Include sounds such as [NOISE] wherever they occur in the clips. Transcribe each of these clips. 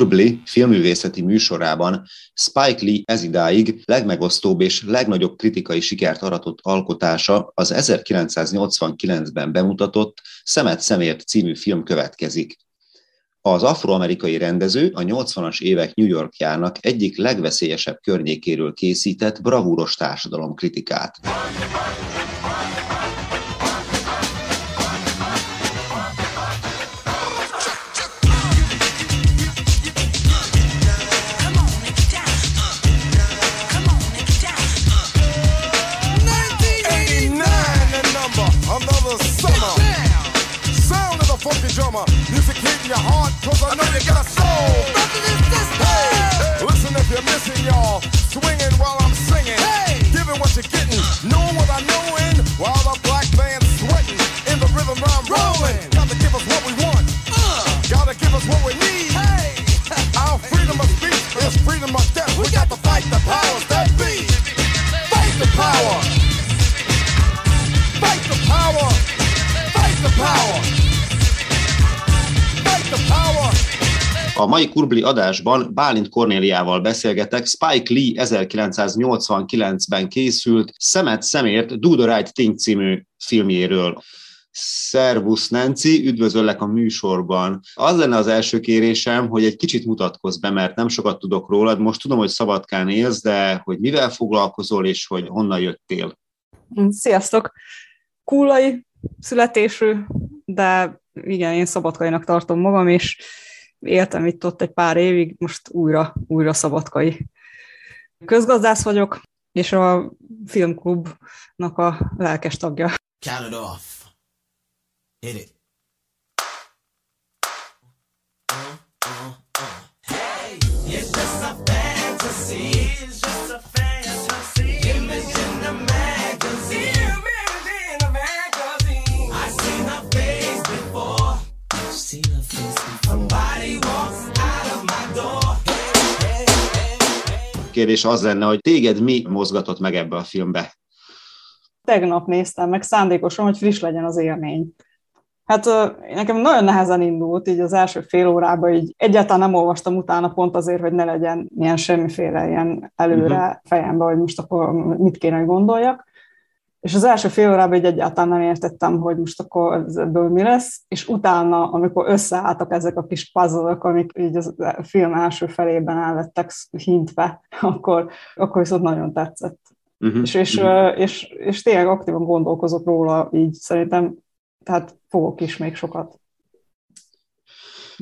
Kurbli filmművészeti műsorában Spike Lee ezidáig legmegosztóbb és legnagyobb kritikai sikert aratott alkotása az 1989-ben bemutatott Szemet szemért című film következik. Az afroamerikai rendező a 80-as évek New Yorkjának egyik legveszélyesebb környékéről készített bravúros társadalomkritikát. Drummer. Music hitting your heart, cause I know you got a soul. Hey, listen if you're missing, y'all. Swinging while I'm singing. Hey, giving what you're getting. Knowing what I know in while the black band's sweating. In the rhythm I'm rolling. Gotta give us what we want. Uh, gotta give us what we need. Hey, [LAUGHS] our freedom of speech is freedom of death. We got to fight the powers that be. Fight the power. Fight the power. Fight the power. A mai Kurbli adásban Bálint Kornéliával beszélgetek Spike Lee 1989-ben készült Szemet szemért Do the Right Thing című filmjéről. Szervusz, Nancy, üdvözöllek a műsorban. Az lenne az első kérésem, hogy egy kicsit mutatkozz be, mert nem sokat tudok rólad. Most tudom, hogy Szabadkán élsz, de hogy mivel foglalkozol, és hogy honnan jöttél? Sziasztok! Kúlai születésű, de igen, én szabadkainak tartom magam, és éltem itt ott egy pár évig, most újra, újra szabadkai. Közgazdász vagyok, és a filmklubnak a lelkes tagja. Count it off. Hit it. Kérdés az lenne, hogy téged mi mozgatott meg ebbe a filmbe? Tegnap néztem meg szándékosan, hogy friss legyen az élmény. Hát nekem nagyon nehezen indult, így az első fél órában, így egyáltalán nem olvastam utána pont azért, hogy ne legyen ilyen semmiféle ilyen előre uh-huh. fejembe, hogy most akkor mit kéne, gondoljak. És az első fél órában így egyáltalán nem értettem, hogy most akkor ebből mi lesz, és utána, amikor összeálltak ezek a kis puzzle amik így a film első felében el lettek hintve, [LAUGHS] akkor, akkor viszont nagyon tetszett. Uh-huh. És, és, uh-huh. és, és tényleg aktívan gondolkozott róla, így szerintem, tehát fogok is még sokat.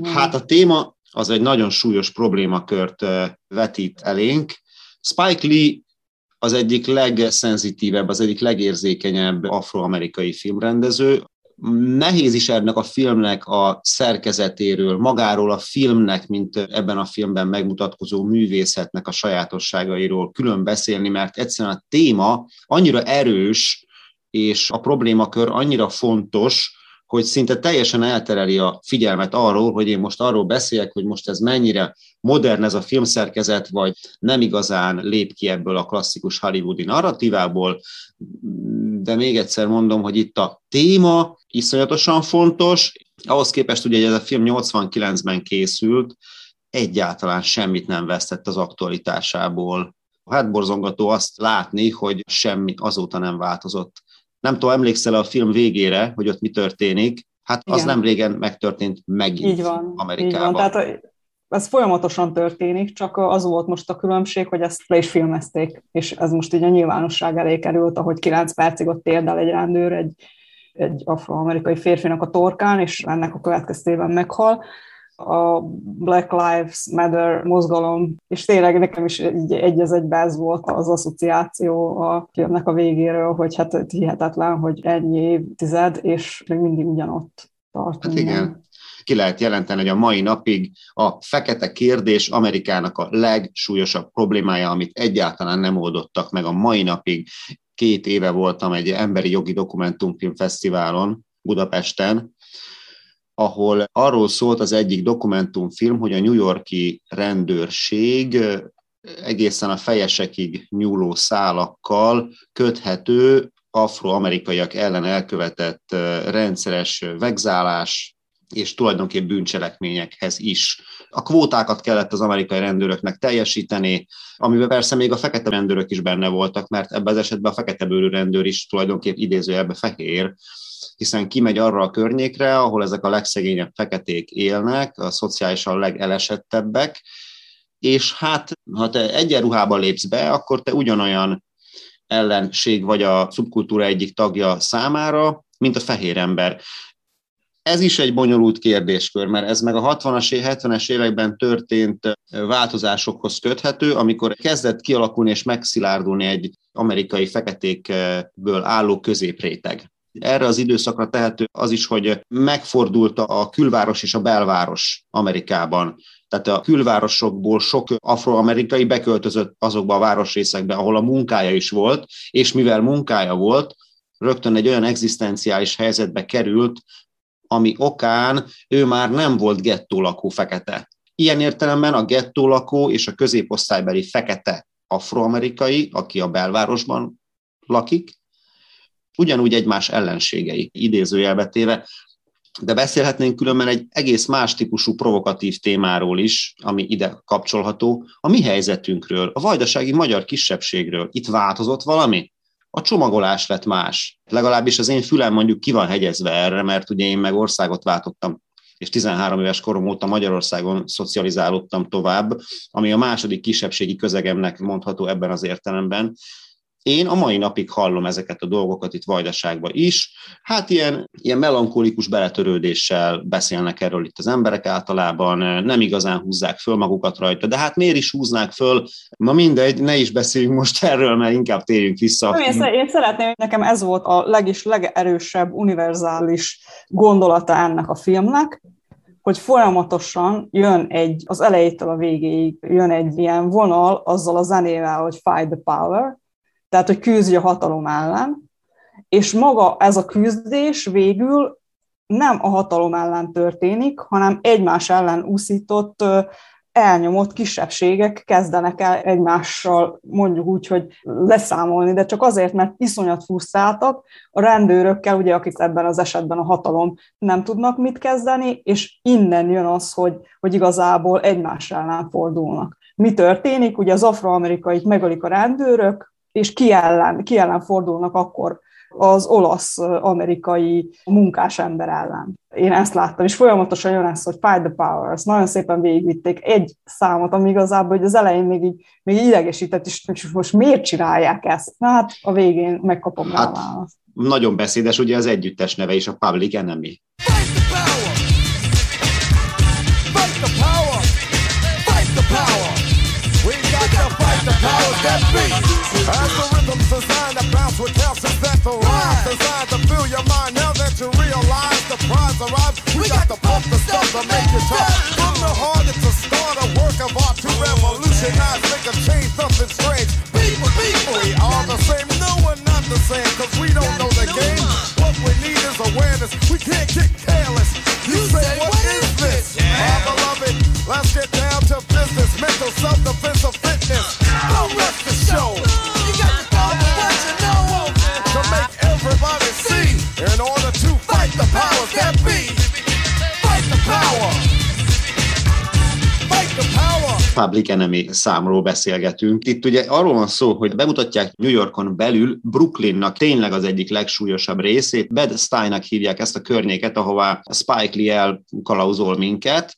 Hát a téma az egy nagyon súlyos problémakört vetít elénk. Spike Lee az egyik legszenzitívebb, az egyik legérzékenyebb afroamerikai filmrendező. Nehéz is ennek a filmnek a szerkezetéről, magáról a filmnek, mint ebben a filmben megmutatkozó művészetnek a sajátosságairól külön beszélni, mert egyszerűen a téma annyira erős, és a problémakör annyira fontos, hogy szinte teljesen eltereli a figyelmet arról, hogy én most arról beszéljek, hogy most ez mennyire modern ez a filmszerkezet, vagy nem igazán lép ki ebből a klasszikus hollywoodi narratívából, de még egyszer mondom, hogy itt a téma iszonyatosan fontos, ahhoz képest ugye, hogy ez a film 89-ben készült, egyáltalán semmit nem vesztett az aktualitásából. Hát borzongató azt látni, hogy semmi azóta nem változott. Nem tudom, emlékszel a film végére, hogy ott mi történik? Hát Igen. az nem régen megtörtént megint így van, Amerikában. Így van. Tehát ez folyamatosan történik, csak az volt most a különbség, hogy ezt le is filmezték, és ez most így a nyilvánosság elé került, ahogy 9 percig ott térdel egy rendőr egy egy afroamerikai férfinak a torkán, és ennek a következtében meghal a Black Lives Matter mozgalom, és tényleg nekem is egy, egy az egybe ez volt az asszociáció a filmnek a végéről, hogy hát hihetetlen, hogy ennyi évtized, és még mindig ugyanott tartunk. Hát igen, ki lehet jelenteni, hogy a mai napig a fekete kérdés Amerikának a legsúlyosabb problémája, amit egyáltalán nem oldottak meg a mai napig. Két éve voltam egy emberi jogi dokumentumfilm fesztiválon Budapesten, ahol arról szólt az egyik dokumentumfilm, hogy a New Yorki rendőrség egészen a fejesekig nyúló szálakkal köthető afroamerikaiak ellen elkövetett rendszeres vegzálás és tulajdonképp bűncselekményekhez is. A kvótákat kellett az amerikai rendőröknek teljesíteni, amiben persze még a fekete rendőrök is benne voltak, mert ebben az esetben a fekete bőrű rendőr is tulajdonképp idézőjelben fehér, hiszen kimegy arra a környékre, ahol ezek a legszegényebb feketék élnek, a szociálisan legelesettebbek, és hát, ha te egyenruhába lépsz be, akkor te ugyanolyan ellenség vagy a szubkultúra egyik tagja számára, mint a fehér ember. Ez is egy bonyolult kérdéskör, mert ez meg a 60-as, 70-es években történt változásokhoz köthető, amikor kezdett kialakulni és megszilárdulni egy amerikai feketékből álló középréteg. Erre az időszakra tehető az is, hogy megfordult a külváros és a belváros Amerikában. Tehát a külvárosokból sok afroamerikai beköltözött azokba a városrészekbe, ahol a munkája is volt, és mivel munkája volt, rögtön egy olyan egzisztenciális helyzetbe került, ami okán ő már nem volt gettó fekete. Ilyen értelemben a gettó és a középosztálybeli fekete afroamerikai, aki a belvárosban lakik, ugyanúgy egymás ellenségei, idézőjelbe téve, de beszélhetnénk különben egy egész más típusú provokatív témáról is, ami ide kapcsolható, a mi helyzetünkről, a vajdasági magyar kisebbségről. Itt változott valami? A csomagolás lett más. Legalábbis az én fülem mondjuk ki van hegyezve erre, mert ugye én meg országot váltottam és 13 éves korom óta Magyarországon szocializálódtam tovább, ami a második kisebbségi közegemnek mondható ebben az értelemben, én a mai napig hallom ezeket a dolgokat itt Vajdaságban is. Hát ilyen, ilyen melankolikus beletörődéssel beszélnek erről itt az emberek általában, nem igazán húzzák föl magukat rajta, de hát miért is húznák föl? Ma mindegy, ne is beszéljünk most [LAUGHS] erről, mert inkább térjünk vissza. Én, én szeretném, nekem ez volt a legis legerősebb, univerzális gondolata ennek a filmnek, hogy folyamatosan jön egy, az elejétől a végéig jön egy ilyen vonal azzal a zenével, hogy Fight the Power, tehát hogy küzdj a hatalom ellen, és maga ez a küzdés végül nem a hatalom ellen történik, hanem egymás ellen úszított, elnyomott kisebbségek kezdenek el egymással mondjuk úgy, hogy leszámolni, de csak azért, mert iszonyat frusztráltak a rendőrökkel, ugye, akik ebben az esetben a hatalom nem tudnak mit kezdeni, és innen jön az, hogy, hogy igazából egymás ellen fordulnak. Mi történik? Ugye az afroamerikaik megölik a rendőrök, és ki ellen, ki ellen fordulnak akkor az olasz-amerikai munkás ember ellen. Én ezt láttam, és folyamatosan jön ez, hogy Fight the Power, ezt nagyon szépen végigvitték egy számot, ami igazából hogy az elején még így, még így idegesített, és most miért csinálják ezt? Na hát a végén megkapom rá hát, választ. Nagyon beszédes, ugye az együttes neve is a Public Enemy. Fight the power! Fight the power! Fight the power! We got to fight the that be! As the rhythm's designed to bounce with calcium that the rhymes designed to fill your mind. Now that you realize the prize arrives, we, we got, got to pump the stuff to make it tough. From the heart, it's a start, a work of art to revolutionize, make a change, something strange. People, people, we are the same. No, we're not the same, cause we don't know the game. What we need is awareness. We can't get careless. You, say, what is this? My beloved, let's get down to business. Mental self-defense of fitness. Don't rest the show. Public Enemy számról beszélgetünk. Itt ugye arról van szó, hogy bemutatják New Yorkon belül Brooklynnak tényleg az egyik legsúlyosabb részét. Bed Steinnak hívják ezt a környéket, ahová Spike Lee elkalauzol minket.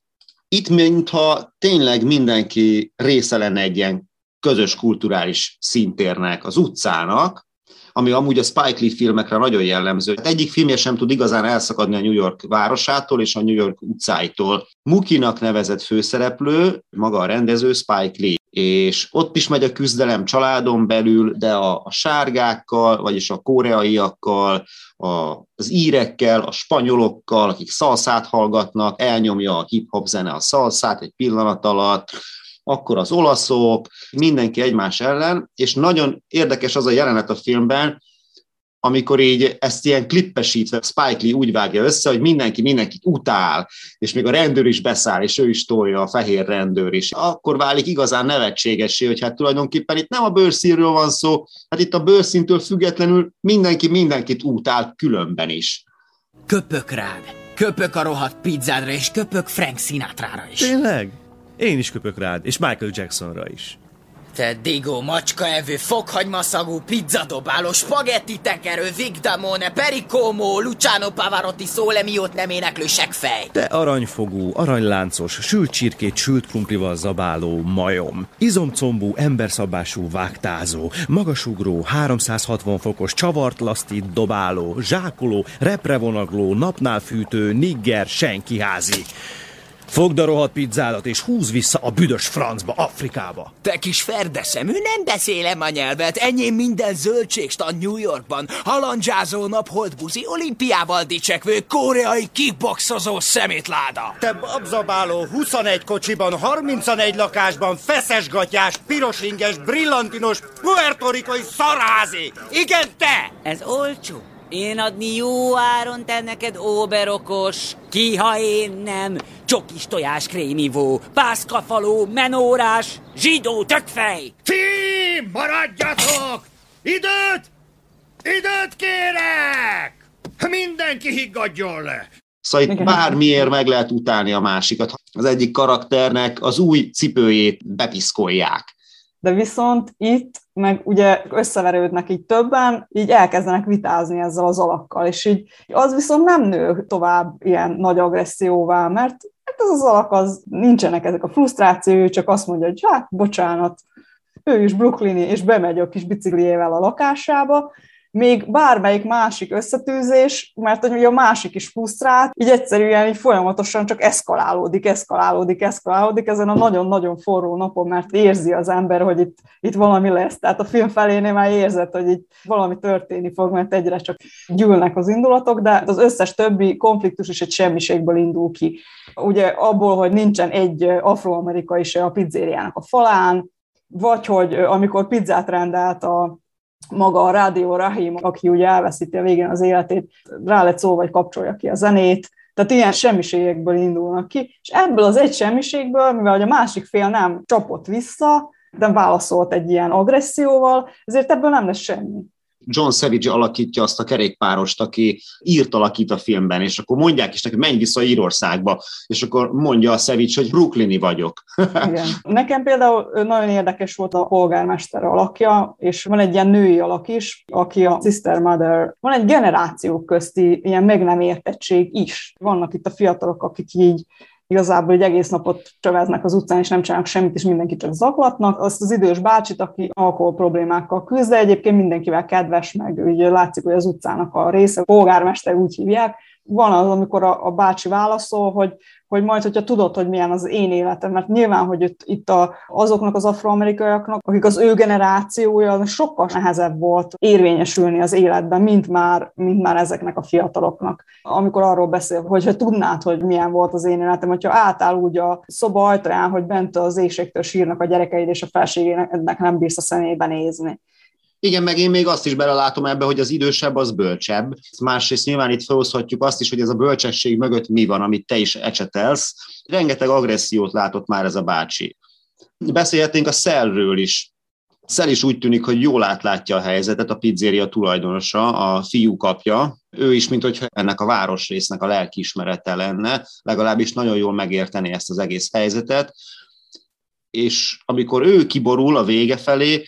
Itt mintha tényleg mindenki része lenne egy ilyen közös kulturális szintérnek, az utcának, ami amúgy a Spike Lee filmekre nagyon jellemző. Hát egyik filmje sem tud igazán elszakadni a New York városától és a New York utcáitól. Mukinak nevezett főszereplő, maga a rendező Spike Lee és ott is megy a küzdelem családon belül, de a, a sárgákkal, vagyis a koreaiakkal, a, az írekkel, a spanyolokkal, akik szalszát hallgatnak, elnyomja a hip-hop zene a szalszát egy pillanat alatt, akkor az olaszok, mindenki egymás ellen, és nagyon érdekes az a jelenet a filmben, amikor így ezt ilyen klippesítve Spike Lee úgy vágja össze, hogy mindenki mindenkit utál, és még a rendőr is beszáll, és ő is tolja, a fehér rendőr is. Akkor válik igazán nevetségessé, hogy hát tulajdonképpen itt nem a bőrszínről van szó, hát itt a bőrszintől függetlenül mindenki mindenkit utál különben is. Köpök rád, köpök a rohadt pizzádra, és köpök Frank Sinatra-ra is. Tényleg? Én is köpök rád, és Michael Jacksonra is. Te digó, evő, fokhagymaszagú, pizzadobáló, spagetti tekerő, Vigdamone, Pericomó, Luciano Pavarotti szólemiót nem éneklő segfej. Te aranyfogú, aranyláncos, sült csirkét, sült krumplival zabáló majom. Izomcombú, emberszabású vágtázó, magasugró, 360 fokos, csavart lasztit dobáló, zsákoló, reprevonagló, napnál fűtő, nigger, senkiházi. Fogd a rohadt pizzádat, és húz vissza a büdös francba, Afrikába. Te kis ferdeszemű, nem beszélem a nyelvet. Enyém minden zöldségstan New Yorkban. Halandzsázó napholdbuzi, olimpiával dicsekvő, koreai kickboxozó szemétláda. Te babzabáló, 21 kocsiban, 31 lakásban, feszesgatyás, pirosinges, brillantinos, puertorikoi szarázi. Igen, te! Ez olcsó. Én adni jó áron te neked óberokos, ki ha én nem, csokis tojás krémivó, pászkafaló, menórás, zsidó tökfej! Ti maradjatok! Időt! Időt kérek! Mindenki higgadjon le! Szóval itt bármiért meg lehet utálni a másikat. Az egyik karakternek az új cipőjét bepiszkolják de viszont itt meg ugye összeverődnek így többen, így elkezdenek vitázni ezzel az alakkal, és így az viszont nem nő tovább ilyen nagy agresszióvá, mert hát ez az alak, az nincsenek ezek a frusztráció, csak azt mondja, hogy hát bocsánat, ő is brooklyni, és bemegy a kis bicikliével a lakásába, még bármelyik másik összetűzés, mert hogy a másik is frusztrált, így egyszerűen így folyamatosan csak eszkalálódik, eszkalálódik, eszkalálódik ezen a nagyon-nagyon forró napon, mert érzi az ember, hogy itt, itt valami lesz. Tehát a film felénél már érzett, hogy itt valami történni fog, mert egyre csak gyűlnek az indulatok, de az összes többi konfliktus is egy semmiségből indul ki. Ugye abból, hogy nincsen egy afroamerikai se a pizzériának a falán, vagy hogy amikor pizzát rendelt a maga a Rádió Rahim, aki ugye elveszíti a végén az életét, rá lett szó, vagy kapcsolja ki a zenét, tehát ilyen semmiségekből indulnak ki, és ebből az egy semmiségből, mivel a másik fél nem csapott vissza, de válaszolt egy ilyen agresszióval, ezért ebből nem lesz semmi. John Savage alakítja azt a kerékpárost, aki írt alakít a filmben, és akkor mondják is neki, menj vissza Írországba, és akkor mondja a Savage, hogy brooklyni vagyok. [LAUGHS] Igen. Nekem például nagyon érdekes volt a polgármester alakja, és van egy ilyen női alak is, aki a Sister Mother. Van egy generációk közti ilyen meg nem értettség is. Vannak itt a fiatalok, akik így igazából egy egész napot csöveznek az utcán, és nem csinálnak semmit, és mindenki csak zaklatnak. Azt az idős bácsit, aki alkohol problémákkal küzd, de egyébként mindenkivel kedves, meg ugye látszik, hogy az utcának a része, a polgármester úgy hívják. Van az, amikor a, a bácsi válaszol, hogy hogy majd, hogyha tudod, hogy milyen az én életem, mert nyilván, hogy itt, itt a, azoknak az afroamerikaiaknak, akik az ő generációja, sokkal nehezebb volt érvényesülni az életben, mint már, mint már ezeknek a fiataloknak. Amikor arról beszél, hogy ha tudnád, hogy milyen volt az én életem, hogyha álltál úgy a szoba ajtaján, hogy bent az éjségtől sírnak a gyerekeid, és a felségének nem bírsz a szemébe nézni. Igen, meg én még azt is belelátom ebbe, hogy az idősebb az bölcsebb. Másrészt nyilván itt felhozhatjuk azt is, hogy ez a bölcsesség mögött mi van, amit te is ecsetelsz. Rengeteg agressziót látott már ez a bácsi. Beszélhetnénk a Szellről is. Szel is úgy tűnik, hogy jól átlátja a helyzetet, a pizzéria tulajdonosa, a fiú kapja. Ő is, mint hogyha ennek a városrésznek a lelkiismerete lenne, legalábbis nagyon jól megérteni ezt az egész helyzetet. És amikor ő kiborul a vége felé,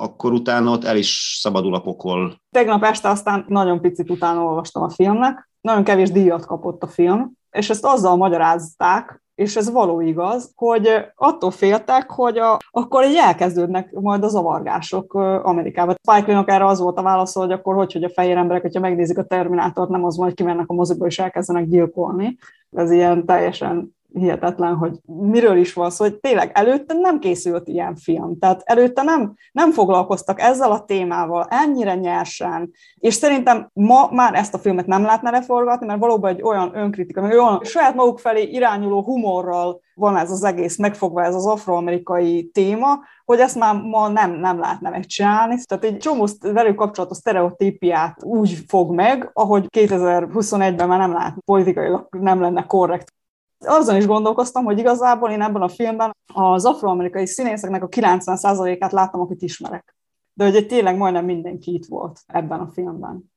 akkor utána ott el is szabadul a pokol. Tegnap este aztán nagyon picit utána olvastam a filmnek, nagyon kevés díjat kapott a film, és ezt azzal magyarázták, és ez való igaz, hogy attól féltek, hogy a, akkor így elkezdődnek majd a zavargások Amerikában. Spike erre az volt a válasz, hogy akkor hogy, hogy a fehér emberek, hogyha megnézik a Terminátort, nem az hogy kimennek a moziba és elkezdenek gyilkolni. Ez ilyen teljesen hihetetlen, hogy miről is van szó, hogy tényleg előtte nem készült ilyen film, tehát előtte nem, nem foglalkoztak ezzel a témával ennyire nyersen, és szerintem ma már ezt a filmet nem lehetne leforgatni, mert valóban egy olyan önkritika, meg olyan saját maguk felé irányuló humorral van ez az egész megfogva, ez az afroamerikai téma, hogy ezt már ma nem, nem lehetne megcsinálni. Tehát egy csomó velük kapcsolatos sztereotípiát úgy fog meg, ahogy 2021-ben már nem lehet politikailag nem lenne korrekt azon is gondolkoztam, hogy igazából én ebben a filmben az afroamerikai színészeknek a 90%-át láttam, akit ismerek. De hogy tényleg majdnem mindenki itt volt ebben a filmben.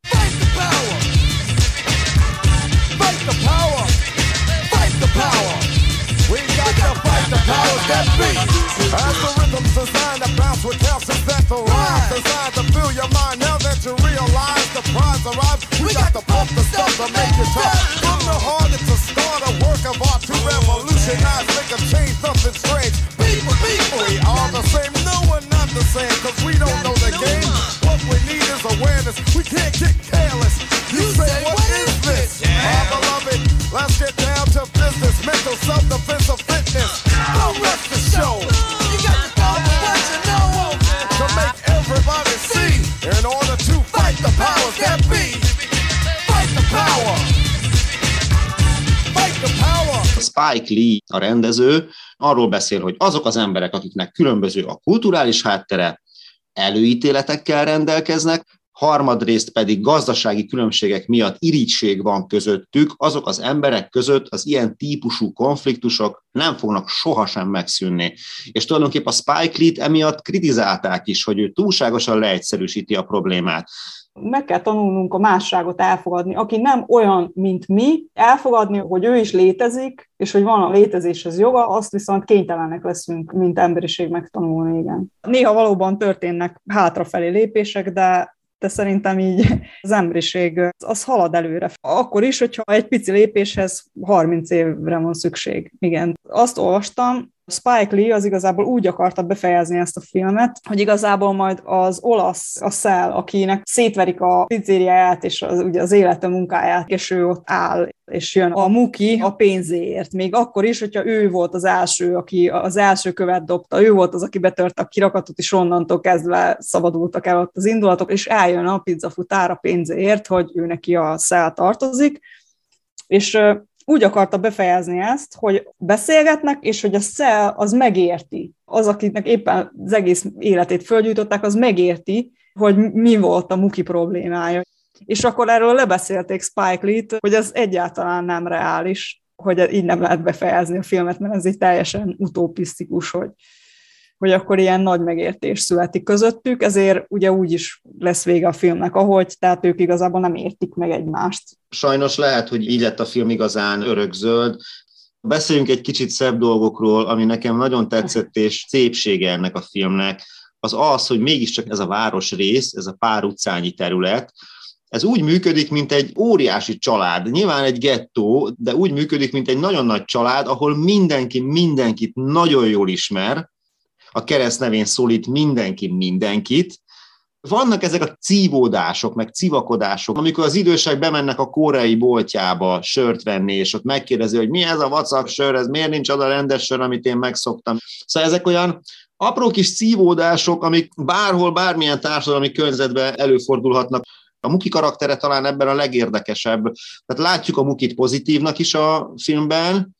We got to pump the stuff to make it tough. From the heart, it's a of art to revolutionize, make a change, something strange. Spike Lee, a rendező, arról beszél, hogy azok az emberek, akiknek különböző a kulturális háttere, előítéletekkel rendelkeznek, harmadrészt pedig gazdasági különbségek miatt irigység van közöttük, azok az emberek között az ilyen típusú konfliktusok nem fognak sohasem megszűnni. És tulajdonképpen a Spike Lee-t emiatt kritizálták is, hogy ő túlságosan leegyszerűsíti a problémát meg kell tanulnunk a másságot elfogadni, aki nem olyan, mint mi, elfogadni, hogy ő is létezik, és hogy van a létezéshez joga, azt viszont kénytelenek leszünk, mint emberiség megtanulni, igen. Néha valóban történnek hátrafelé lépések, de de szerintem így az emberiség az halad előre. Akkor is, hogyha egy pici lépéshez 30 évre van szükség. Igen. Azt olvastam, Spike Lee az igazából úgy akarta befejezni ezt a filmet, hogy igazából majd az olasz, a szel, akinek szétverik a pizzériáját és az, ugye az élete munkáját, és ő ott áll, és jön a muki a pénzéért. Még akkor is, hogyha ő volt az első, aki az első követ dobta, ő volt az, aki betört a kirakatot, és onnantól kezdve szabadultak el ott az indulatok, és eljön a pizzafutár a pénzéért, hogy ő neki a szel tartozik, és úgy akarta befejezni ezt, hogy beszélgetnek, és hogy a szel az megérti. Az, akinek éppen az egész életét fölgyújtották, az megérti, hogy mi volt a Muki problémája. És akkor erről lebeszélték Spike Lee-t, hogy ez egyáltalán nem reális, hogy így nem lehet befejezni a filmet, mert ez így teljesen utopisztikus, hogy, hogy akkor ilyen nagy megértés születik közöttük, ezért ugye úgy is lesz vége a filmnek, ahogy, tehát ők igazából nem értik meg egymást. Sajnos lehet, hogy így lett a film igazán örökzöld, Beszéljünk egy kicsit szebb dolgokról, ami nekem nagyon tetszett, és szépsége ennek a filmnek, az az, hogy mégiscsak ez a városrész, ez a pár utcányi terület, ez úgy működik, mint egy óriási család. Nyilván egy gettó, de úgy működik, mint egy nagyon nagy család, ahol mindenki mindenkit nagyon jól ismer, a kereszt nevén szólít mindenki mindenkit, vannak ezek a cívódások, meg civakodások, amikor az idősek bemennek a koreai boltjába sört venni, és ott megkérdezi, hogy mi ez a vacak sör, ez miért nincs az a rendes sör, amit én megszoktam. Szóval ezek olyan apró kis cívódások, amik bárhol, bármilyen társadalmi környezetben előfordulhatnak. A Muki karaktere talán ebben a legérdekesebb. Tehát látjuk a Mukit pozitívnak is a filmben,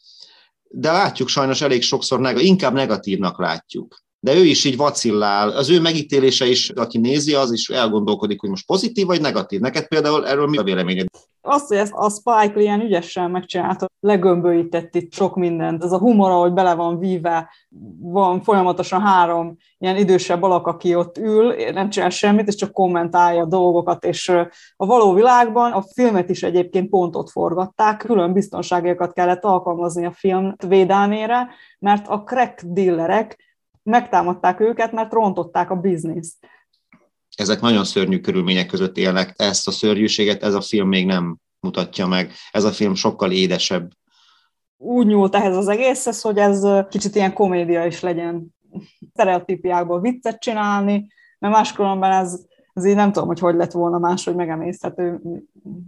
de látjuk sajnos elég sokszor, inkább negatívnak látjuk de ő is így vacillál. Az ő megítélése is, aki nézi, az is elgondolkodik, hogy most pozitív vagy negatív. Neked például erről mi a véleményed? Azt, hogy ezt a Spike ilyen ügyesen megcsinálta, legömböített itt sok mindent. Ez a humor, ahogy bele van víve, van folyamatosan három ilyen idősebb alak, aki ott ül, nem csinál semmit, és csak kommentálja a dolgokat, és a való világban a filmet is egyébként pontot forgatták, külön biztonságokat kellett alkalmazni a film védelmére, mert a crack dealerek megtámadták őket, mert rontották a bizniszt. Ezek nagyon szörnyű körülmények között élnek. Ezt a szörnyűséget ez a film még nem mutatja meg. Ez a film sokkal édesebb. úgy nyúlt ehhez az egészhez, hogy ez kicsit ilyen komédia is legyen. Stereotípiákból viccet csinálni, mert máskülönben ez, ez így nem tudom, hogy hogy lett volna máshogy megemészhető,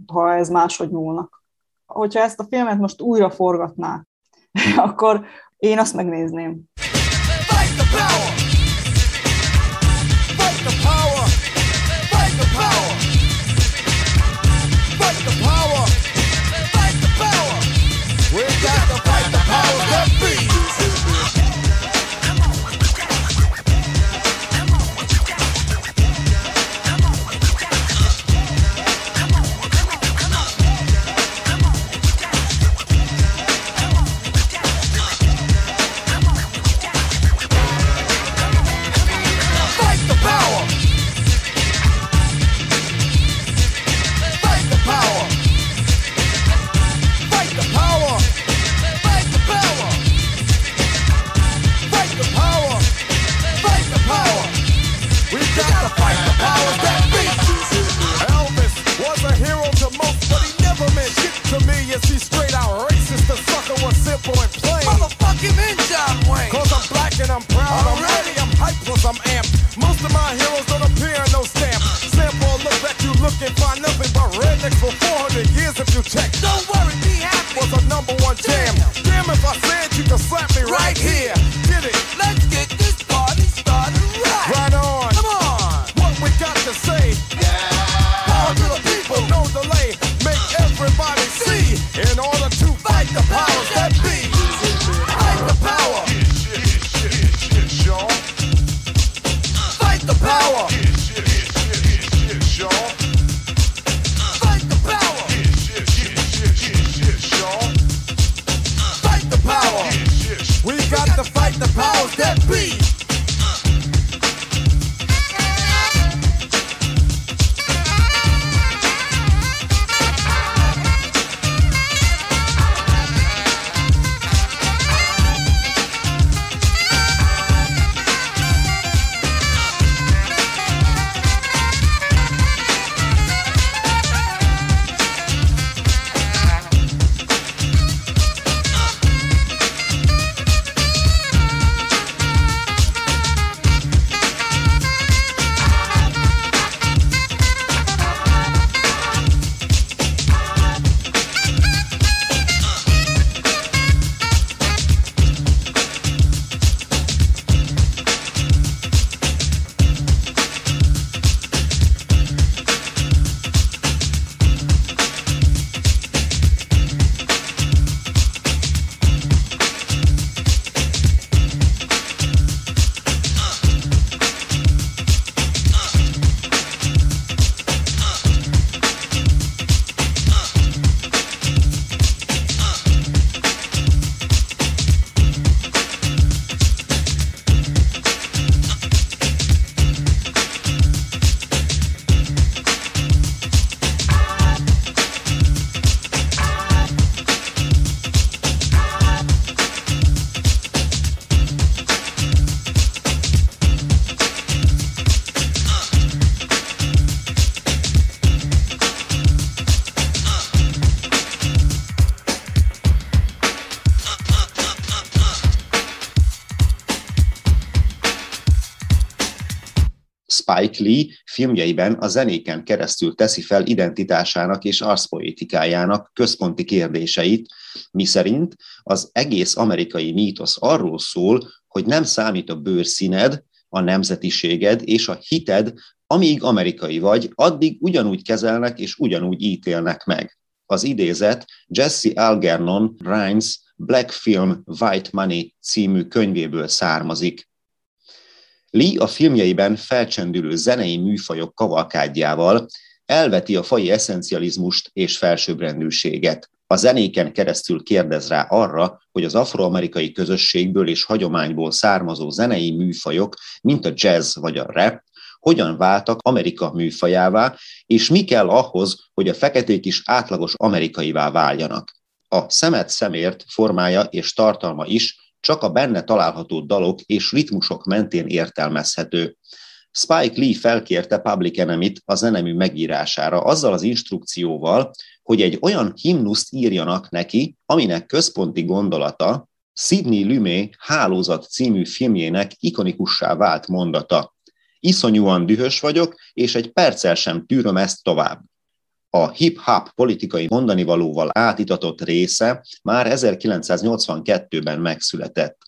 ha ez máshogy nyúlnak. Hogyha ezt a filmet most újra forgatná, [LAUGHS] akkor én azt megnézném. Fight the power! Spike Lee filmjeiben a zenéken keresztül teszi fel identitásának és arszpoétikájának központi kérdéseit, miszerint az egész amerikai mítosz arról szól, hogy nem számít a bőrszíned, a nemzetiséged és a hited, amíg amerikai vagy, addig ugyanúgy kezelnek és ugyanúgy ítélnek meg. Az idézet Jesse Algernon Rhines Black Film White Money című könyvéből származik. Lee a filmjeiben felcsendülő zenei műfajok kavalkádjával elveti a fai eszencializmust és felsőbbrendűséget. A zenéken keresztül kérdez rá arra, hogy az afroamerikai közösségből és hagyományból származó zenei műfajok, mint a jazz vagy a rap, hogyan váltak Amerika műfajává, és mi kell ahhoz, hogy a feketék is átlagos amerikaivá váljanak. A szemet szemért formája és tartalma is csak a benne található dalok és ritmusok mentén értelmezhető. Spike Lee felkérte Public Enemy-t a zenemű megírására azzal az instrukcióval, hogy egy olyan himnuszt írjanak neki, aminek központi gondolata Sidney Lumet Hálózat című filmjének ikonikussá vált mondata. Iszonyúan dühös vagyok, és egy perccel sem tűröm ezt tovább. A hip-hop politikai mondanivalóval átitatott része már 1982-ben megszületett.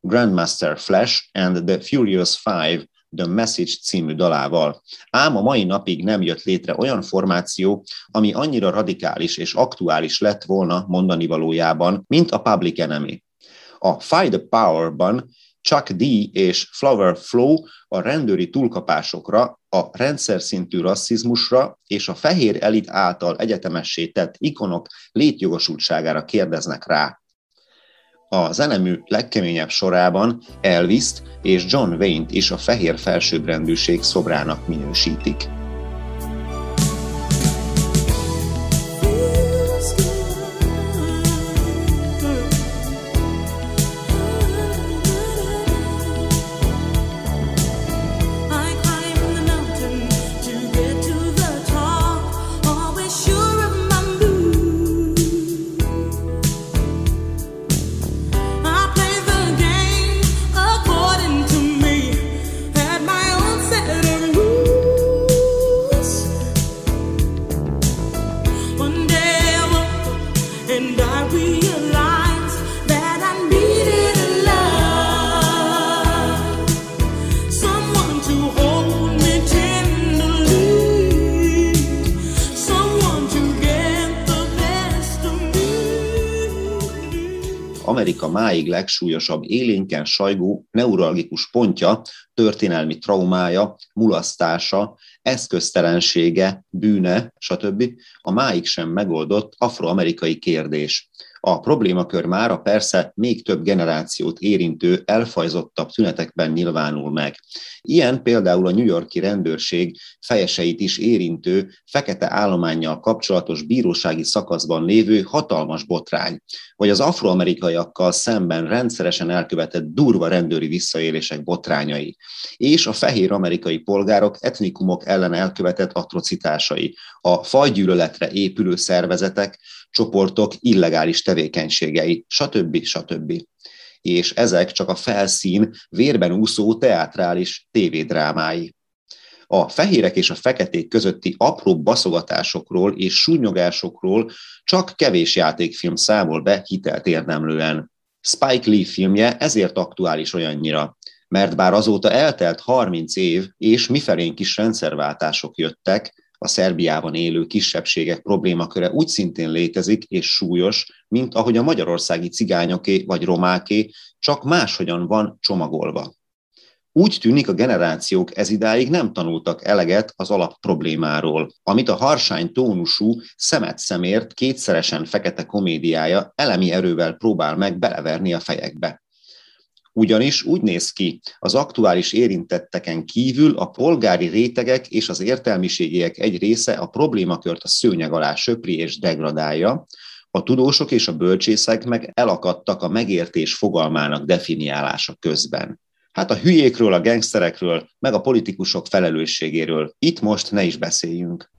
Grandmaster Flash and the Furious Five The Message című dalával. Ám a mai napig nem jött létre olyan formáció, ami annyira radikális és aktuális lett volna mondani valójában, mint a Public Enemy. A Fight the Power-ban Chuck D és Flower Flow a rendőri túlkapásokra, a rendszer szintű rasszizmusra és a fehér elit által egyetemessé tett ikonok létjogosultságára kérdeznek rá. A zenemű legkeményebb sorában elvis és John Wayne-t is a fehér felsőbbrendűség szobrának minősítik. Amerika máig legsúlyosabb élénken sajgó neuralgikus pontja, történelmi traumája, mulasztása, eszköztelensége, bűne, stb. a máig sem megoldott afroamerikai kérdés. A problémakör már a persze még több generációt érintő, elfajzottabb tünetekben nyilvánul meg. Ilyen például a New Yorki rendőrség fejeseit is érintő, fekete állományjal kapcsolatos bírósági szakaszban lévő hatalmas botrány, vagy az afroamerikaiakkal szemben rendszeresen elkövetett durva rendőri visszaélések botrányai, és a fehér amerikai polgárok etnikumok ellen elkövetett atrocitásai, a fajgyűlöletre épülő szervezetek, csoportok illegális tevékenységei, stb. stb. És ezek csak a felszín vérben úszó teátrális tévédrámái. A fehérek és a feketék közötti apró baszogatásokról és súnyogásokról csak kevés játékfilm számol be hitelt érdemlően. Spike Lee filmje ezért aktuális olyannyira, mert bár azóta eltelt 30 év, és mifelénk is rendszerváltások jöttek, a Szerbiában élő kisebbségek problémaköre úgy szintén létezik és súlyos, mint ahogy a magyarországi cigányoké vagy romáké, csak máshogyan van csomagolva. Úgy tűnik a generációk ezidáig nem tanultak eleget az alap problémáról, amit a harsány tónusú, szemet szemért, kétszeresen fekete komédiája elemi erővel próbál meg beleverni a fejekbe. Ugyanis úgy néz ki, az aktuális érintetteken kívül a polgári rétegek és az értelmiségiek egy része a problémakört a szőnyeg alá söpri és degradálja, a tudósok és a bölcsészek meg elakadtak a megértés fogalmának definiálása közben. Hát a hülyékről, a gengszterekről, meg a politikusok felelősségéről itt most ne is beszéljünk.